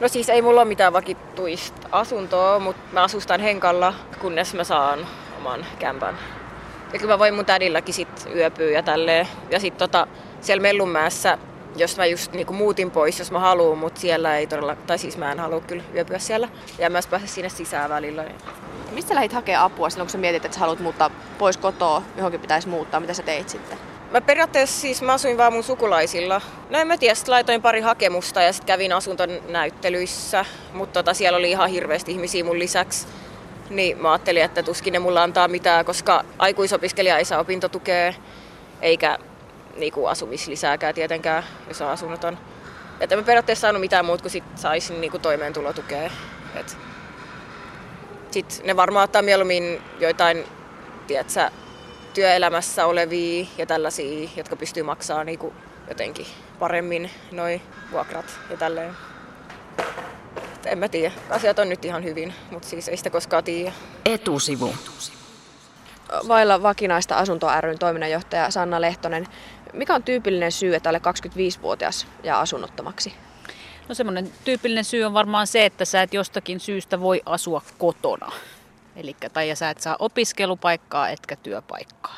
No siis ei mulla ole mitään vakituista asuntoa, mutta mä asustan Henkalla, kunnes mä saan oman kämpän. Ja kyllä mä voin mun tädilläkin sit yöpyä ja tälleen. Ja sit tota, siellä Mellunmäessä, jos mä just niinku muutin pois, jos mä haluan, mutta siellä ei todella, tai siis mä en halua kyllä yöpyä siellä. Ja mä pääse sinne sisään välillä. Mistä lähdit hakemaan apua silloin, kun sä mietit, että sä haluat muuttaa pois kotoa, johonkin pitäisi muuttaa? Mitä sä teit sitten? Mä periaatteessa siis mä asuin vaan mun sukulaisilla. No en mä tiedä, sit laitoin pari hakemusta ja sitten kävin asuntonäyttelyissä, mutta tota, siellä oli ihan hirveästi ihmisiä mun lisäksi. Niin mä ajattelin, että tuskin ne mulla antaa mitään, koska aikuisopiskelija ei saa opintotukea, eikä niinku asumislisääkään tietenkään, jos on asunnoton. Että mä periaatteessa saanut mitään muuta kuin sit saisin niinku toimeentulotukea. Et sit ne varmaan ottaa mieluummin joitain, tiedätkö, työelämässä olevia ja tällaisia, jotka pystyy maksaa niinku jotenkin paremmin noin vuokrat ja tälleen. Et en mä tiedä. Asiat on nyt ihan hyvin, mutta siis ei sitä koskaan tiedä. Etusivu. Vailla vakinaista asuntoa ryn toiminnanjohtaja Sanna Lehtonen. Mikä on tyypillinen syy, että alle 25-vuotias jää asunnottomaksi? No semmoinen tyypillinen syy on varmaan se, että sä et jostakin syystä voi asua kotona. Eli tai ja sä et saa opiskelupaikkaa etkä työpaikkaa.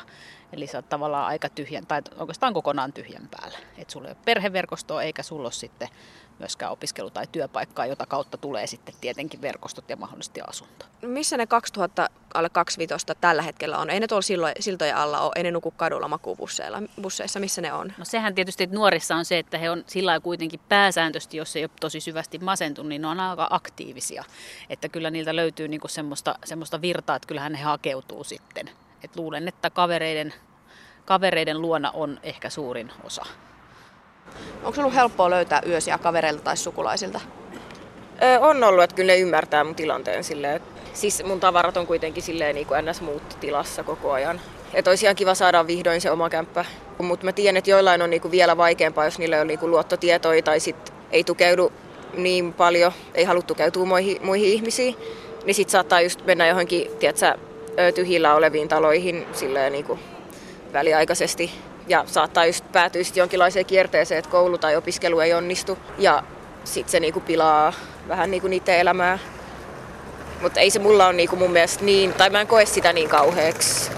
Eli sä oot tavallaan aika tyhjän, tai oikeastaan kokonaan tyhjän päällä. Että sulla ei ole perheverkostoa eikä sulla ole sitten myöskään opiskelu- tai työpaikkaa, jota kautta tulee sitten tietenkin verkostot ja mahdollisesti asunto. Missä ne 2000 alle 25 tällä hetkellä on? Ei ne tuolla silloin, siltojen alla ole, ei ne nuku kadulla makubusseissa, missä ne on? No sehän tietysti että nuorissa on se, että he on sillä kuitenkin pääsääntöisesti, jos ei ole tosi syvästi masentunut, niin ne on aika aktiivisia. Että kyllä niiltä löytyy niinku semmoista, semmoista virtaa, että kyllähän he hakeutuu sitten. Et luulen, että kavereiden, kavereiden luona on ehkä suurin osa. Onko ollut helppoa löytää yösiä kavereilta tai sukulaisilta? On ollut, että kyllä ne ymmärtää mun tilanteen silleen. Siis mun tavarat on kuitenkin silleen niin kuin ns. tilassa koko ajan. Että olisi ihan kiva saada vihdoin se oma kämppä. Mutta mä tiedän, että joillain on niinku vielä vaikeampaa, jos niillä on niinku luottotietoja tai sit ei tukeudu niin paljon, ei halua tukeutua muihin, muihin ihmisiin. Niin sit saattaa just mennä johonkin, tiedätkö, tyhjillä oleviin taloihin silleen niinku väliaikaisesti ja saattaa just päätyä sitten jonkinlaiseen kierteeseen, että koulu tai opiskelu ei onnistu ja sitten se niinku pilaa vähän niinku niiden elämää. Mutta ei se mulla ole niinku mun mielestä niin, tai mä en koe sitä niin kauheaksi.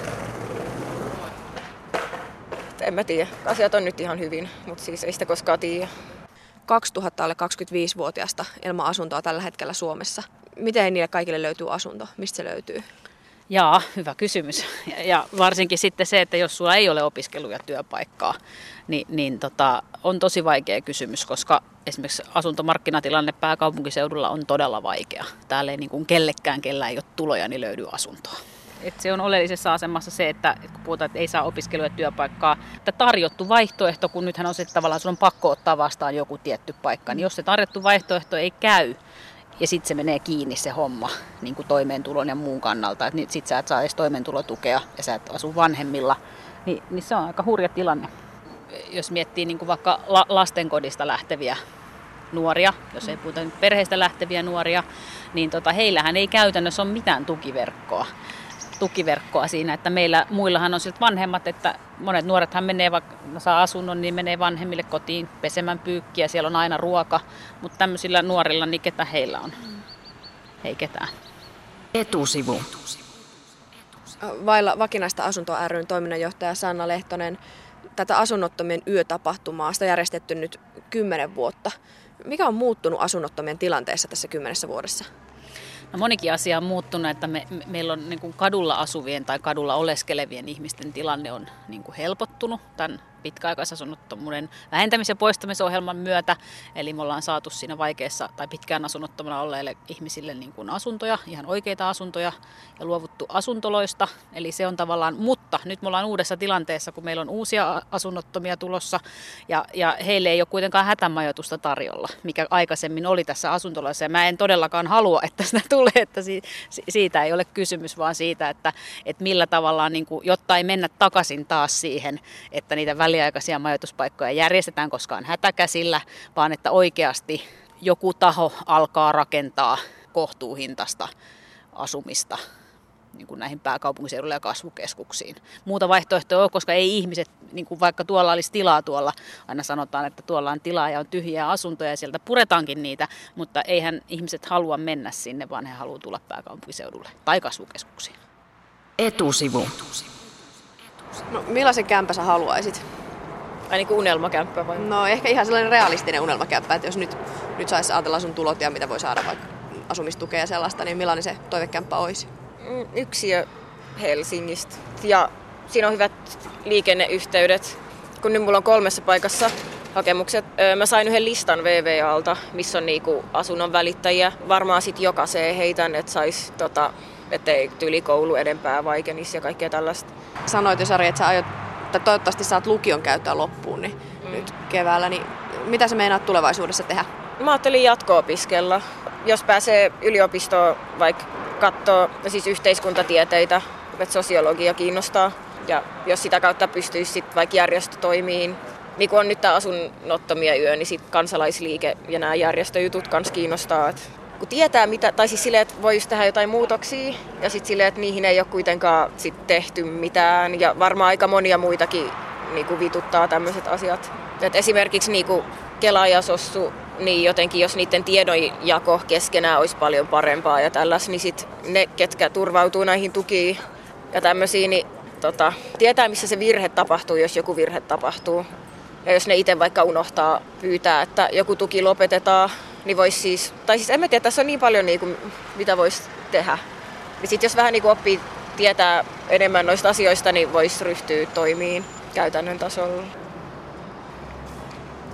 En mä tiedä. Asiat on nyt ihan hyvin, mutta siis ei sitä koskaan tiedä. 2000 alle 25-vuotiaasta ilman asuntoa tällä hetkellä Suomessa. Miten niille kaikille löytyy asunto? Mistä se löytyy? Jaa, hyvä kysymys. Ja varsinkin sitten se, että jos sulla ei ole opiskelu- ja työpaikkaa, niin, niin tota, on tosi vaikea kysymys, koska esimerkiksi asuntomarkkinatilanne pääkaupunkiseudulla on todella vaikea. Täällä ei niin kuin kellekään, kellä ei ole tuloja, niin löydy asuntoa. Et se on oleellisessa asemassa se, että kun puhutaan, että ei saa opiskelu- ja työpaikkaa, että tarjottu vaihtoehto, kun nythän on se, että tavallaan sun on pakko ottaa vastaan joku tietty paikka, niin jos se tarjottu vaihtoehto ei käy, ja sitten se menee kiinni se homma niin kuin toimeentulon ja muun kannalta. Että sitten sä et saa edes toimeentulotukea ja sä et asu vanhemmilla. Niin, niin se on aika hurja tilanne. Jos miettii niin kuin vaikka la- lastenkodista lähteviä nuoria, jos ei puhuta perheistä lähteviä nuoria, niin tota, heillähän ei käytännössä ole mitään tukiverkkoa tukiverkkoa siinä, että meillä muillahan on siltä vanhemmat, että monet nuorethan menee, vaikka saa asunnon, niin menee vanhemmille kotiin pesemään pyykkiä, siellä on aina ruoka, mutta tämmöisillä nuorilla, niin ketä heillä on? Ei ketään. Etusivu. Vailla vakinaista asuntoa ryn toiminnanjohtaja Sanna Lehtonen. Tätä asunnottomien yötapahtumaa sitä järjestetty nyt kymmenen vuotta. Mikä on muuttunut asunnottomien tilanteessa tässä kymmenessä vuodessa? No monikin asia on muuttunut, että me, me, meillä on niin kuin kadulla asuvien tai kadulla oleskelevien ihmisten tilanne on niin kuin helpottunut tämän pitkäaikaisasunnottomuuden vähentämis- ja poistamisohjelman myötä. Eli me ollaan saatu siinä vaikeassa tai pitkään asunnottomana olleille ihmisille niin kuin asuntoja, ihan oikeita asuntoja ja luovuttu asuntoloista. Eli se on tavallaan, mutta nyt me ollaan uudessa tilanteessa, kun meillä on uusia asunnottomia tulossa ja, ja heille ei ole kuitenkaan hätämajoitusta tarjolla, mikä aikaisemmin oli tässä asuntoloissa. Ja mä en todellakaan halua, että sitä tulee, että siitä ei ole kysymys, vaan siitä, että, että millä tavalla, niin kuin, jotta ei mennä takaisin taas siihen, että niitä väliä väliaikaisia majoituspaikkoja järjestetään koskaan hätäkäsillä, vaan että oikeasti joku taho alkaa rakentaa kohtuuhintasta asumista niin kuin näihin pääkaupunkiseudulle ja kasvukeskuksiin. Muuta vaihtoehtoa on, koska ei ihmiset, niin kuin vaikka tuolla olisi tilaa tuolla, aina sanotaan, että tuolla on tilaa ja on tyhjiä asuntoja ja sieltä puretaankin niitä, mutta eihän ihmiset halua mennä sinne, vaan he haluavat tulla pääkaupunkiseudulle tai kasvukeskuksiin. Etusivu. No, millaisen kämpä sä haluaisit? Ai niin kuin unelmakämppä vai? No ehkä ihan sellainen realistinen unelmakämppä, että jos nyt, nyt saisi ajatella sun tulot ja mitä voi saada vaikka asumistukea ja sellaista, niin millainen se toivekämppä olisi? Mm, Yksiö Helsingistä. Ja siinä on hyvät liikenneyhteydet. Kun nyt mulla on kolmessa paikassa hakemukset. Mä sain yhden listan VVAlta, missä on niinku asunnon välittäjiä. Varmaan sit jokaiseen heitän, että sais tota, ettei tyyli koulu edempää vaikenisi ja kaikkea tällaista. Sanoit jo Sari, että sä aiot, tai toivottavasti saat lukion käyttöä loppuun niin mm. nyt keväällä, niin mitä sä meinaat tulevaisuudessa tehdä? Mä ajattelin jatko-opiskella. Jos pääsee yliopistoon vaikka katsoo siis yhteiskuntatieteitä, että sosiologia kiinnostaa. Ja jos sitä kautta pystyisi sitten vaikka järjestötoimiin, niin kuin on nyt tämä asunnottomia yö, niin sit kansalaisliike ja nämä järjestöjutut kans kiinnostaa. Et kun tietää, mitä, tai siis silleen, että voisi tehdä jotain muutoksia, ja sitten silleen, että niihin ei ole kuitenkaan sit tehty mitään, ja varmaan aika monia muitakin niin kuin vituttaa tämmöiset asiat. Et esimerkiksi niin kuin Kela ja Sossu, niin jotenkin jos niiden tiedonjako keskenään olisi paljon parempaa ja tälläs, niin sit ne, ketkä turvautuu näihin tukiin ja tämmöisiin, niin tota, tietää missä se virhe tapahtuu, jos joku virhe tapahtuu. Ja jos ne itse vaikka unohtaa pyytää, että joku tuki lopetetaan, niin voisi siis, tai siis en mä tiedä, tässä on niin paljon niin kuin, mitä voisi tehdä. Niin sit jos vähän niin kuin oppii tietää enemmän noista asioista, niin voisi ryhtyä toimiin käytännön tasolla.